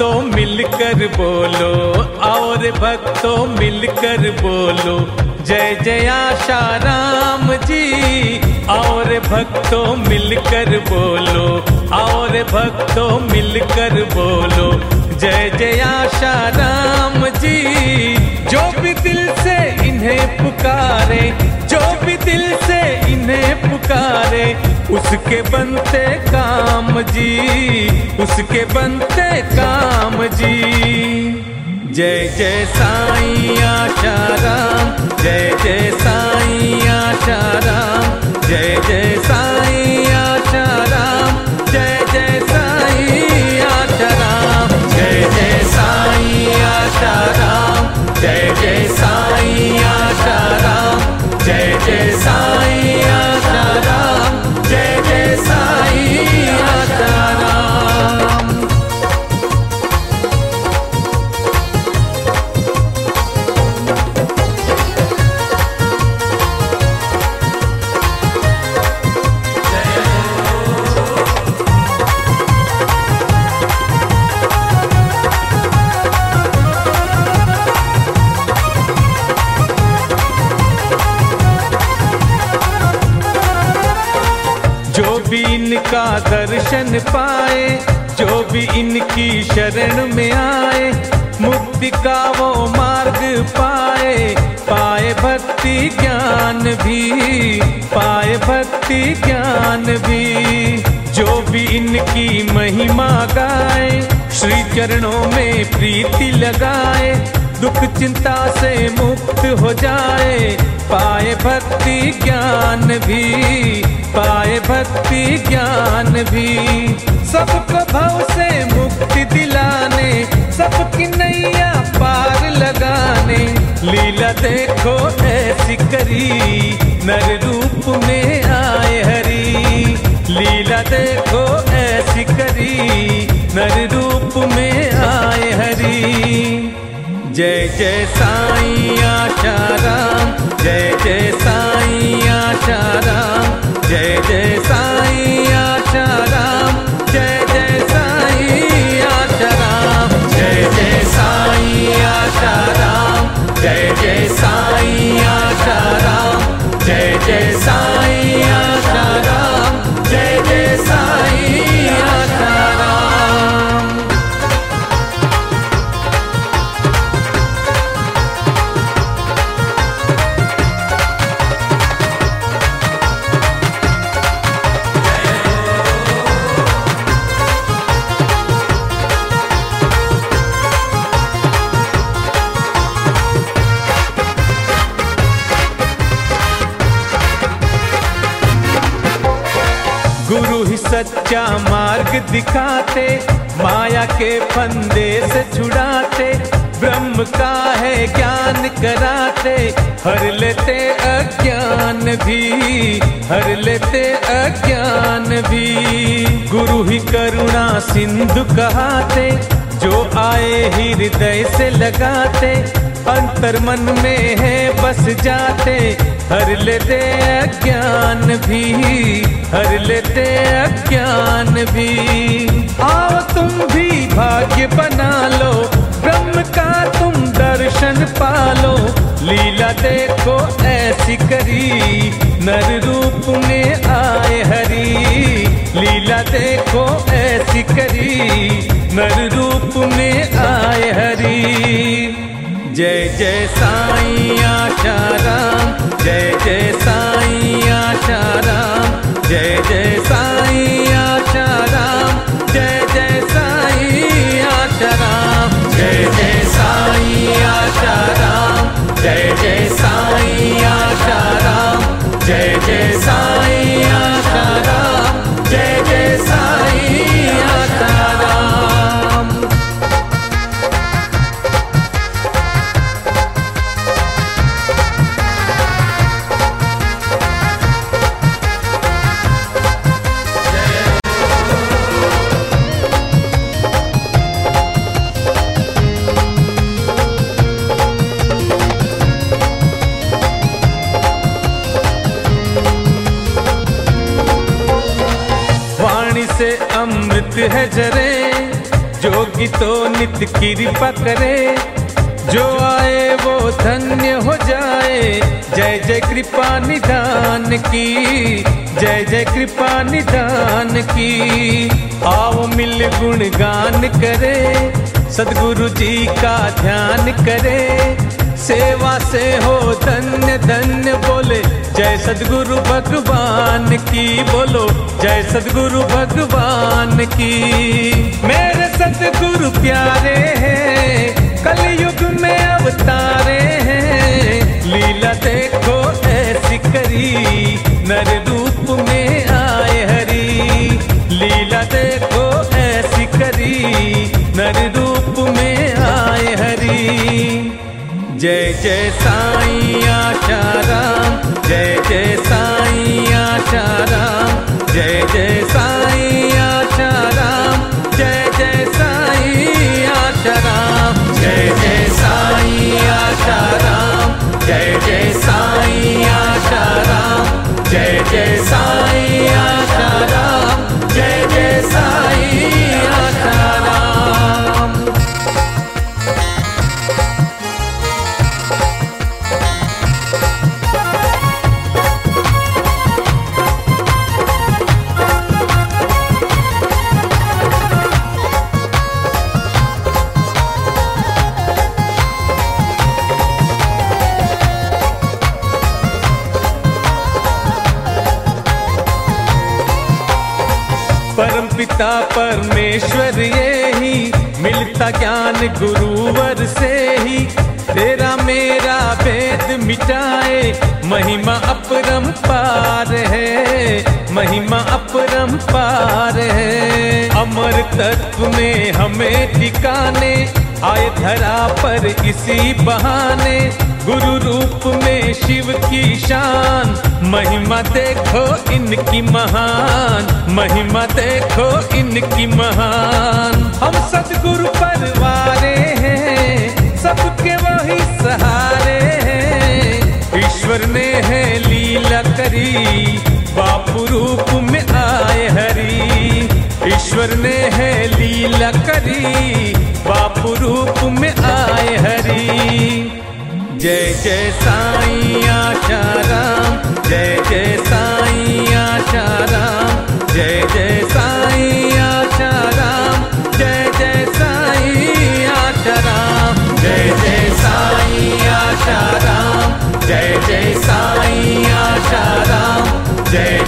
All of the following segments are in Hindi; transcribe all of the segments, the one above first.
मिलकर बोलो और भक्तों मिलकर बोलो। जय जय आशा राम जी और भक्तों मिलकर बोलो और भक्तों मिलकर बोलो। जय जय आशा राम जी, जो भी दिल से इन्हें पुकारे जो भी दिल से इन्हें पुकारे, उसके बनते काम जी, उसके बनते काम जी। जय जय साईं आशा राम, जय जय साईं आशा राम, जय जय साईं आशा राम, जय जय साईं आशा राम, जय जय साईं आशा राम। इनका दर्शन पाए, जो भी इनकी शरण में आए, मुक्ति का वो मार्ग पाए। पाए भक्ति ज्ञान भी, पाए भक्ति ज्ञान भी। जो भी इनकी महिमा गाए, श्री चरणों में प्रीति लगाए दुख चिंता से मुक्त हो जाए। पाए भक्ति ज्ञान भी, पाए भक्ति ज्ञान भी। सब प्रभाव से मुक्ति दिलाने, सबकी नैया पार लगाने। लीला देखो ऐसी करी, नर जय साईं आशा राम जय जय साईं आशा राम जय जय साईं सच्चा मार्ग दिखाते, माया के फंदे से छुड़ाते, ब्रह्म का है ज्ञान कराते, हर लेते अज्ञान भी, हर लेते अज्ञान भी। गुरु ही करुणा सिंधु कहाते, जो आए हृदय से लगाते अंतर मन में है, बस जाते। हर लेते अज्ञान भी, हर लेते अज्ञान भी। आओ तुम भी भाग्य बना लो, ब्रह्म का तुम दर्शन पालो। लीला देखो ऐसी करी, नर रूप में आए हरी। लीला देखो ऐसी करी, नर रूप में आए हरी। जय जय साईं आशा राम जय जय साईं आशा राम जय जय साईं आशा राम जय जय साईं आशा राम जय जय साईं आशा राम जय जय साईं आशा राम जय जय साईं है जरे जोगी तो नित कृपा करे। जो आए वो धन्य हो जाए। जय जय कृपा निधान की, जय जय कृपा निधान की। आओ मिल गुण गान करे, सदगुरु जी का ध्यान करे। सेवा से हो धन्य धन्य बोले। सदगुरु भगवान की बोलो, जय सदगुरु भगवान की। मेरे सदगुरु प्यारे हैं, कलयुग में अवतारे हैं। लीला देखो ऐसी करी, नर रूप में आए हरी। लीला देखो ऐसी करी, नर रूप में आए हरी। जय जय साई आशाराम जय जय साई आशाराम जय जय साई पिता परमेश्वर, ये ही मिलता ज्ञान गुरुवर से ही। तेरा मेरा भेद मिटाए, महिमा अपरम पार है। महिमा अपरम पार है। अमर तत्व में हमें टिकाने आए धरा पर इसी बहाने, गुरु रूप में शिव की शान। महिमा देखो इनकी महान, महिमा देखो इनकी महान। हम सदगुरु परवारे हैं, सबके वही सहारे हैं। ईश्वर ने है लीला करी, बापू रूप में आए हरी। ईश्वर ने है लीला करी। बापू रूप में आए हरी। जय जय साई आशाराम जय जय साई आशाराम जय जय साई आशाराम जय जय साई आशाराम जय जय साई आशाराम जय जय साई आशाराम जय जय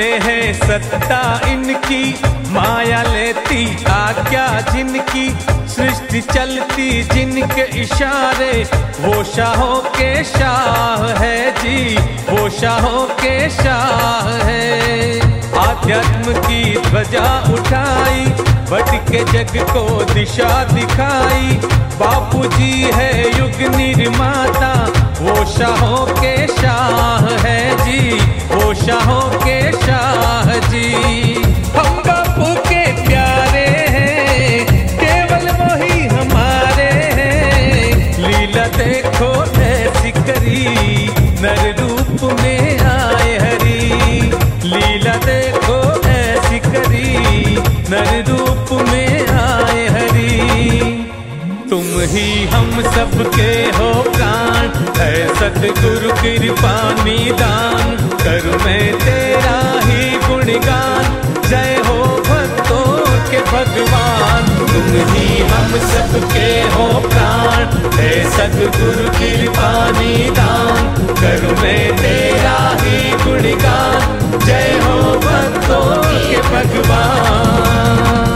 में है सत्ता इनकी, माया लेती आज्ञा जिनकी, सृष्टि चलती जिनके इशारे। वो शाहों के शाह है जी, वो शाहों के शाह है। आध्यात्म की ध्वजा उठाई बट के जग को दिशा दिखाई। बापू जी है युग निर्माता, वो शाहों के शाह शाहों के शाह जी। हम बापू के प्यारे हैं, केवल वही हमारे हैं। लीला देखो ऐसी करी, नर रूप में आए हरी। लीला देखो ऐसी करी, नर रूप में आए हरी। तुम ही हम सबके हो प्राण, है सतगुरु कृपा निदान। मैं तेरा ही गुणगान। जय हो भक्तों के भगवान। तुम ही हम सबके हो प्राण। है सदगुरु कृपा निदान। कर मैं तेरा ही गुणगान। जय हो भक्तों के भगवान।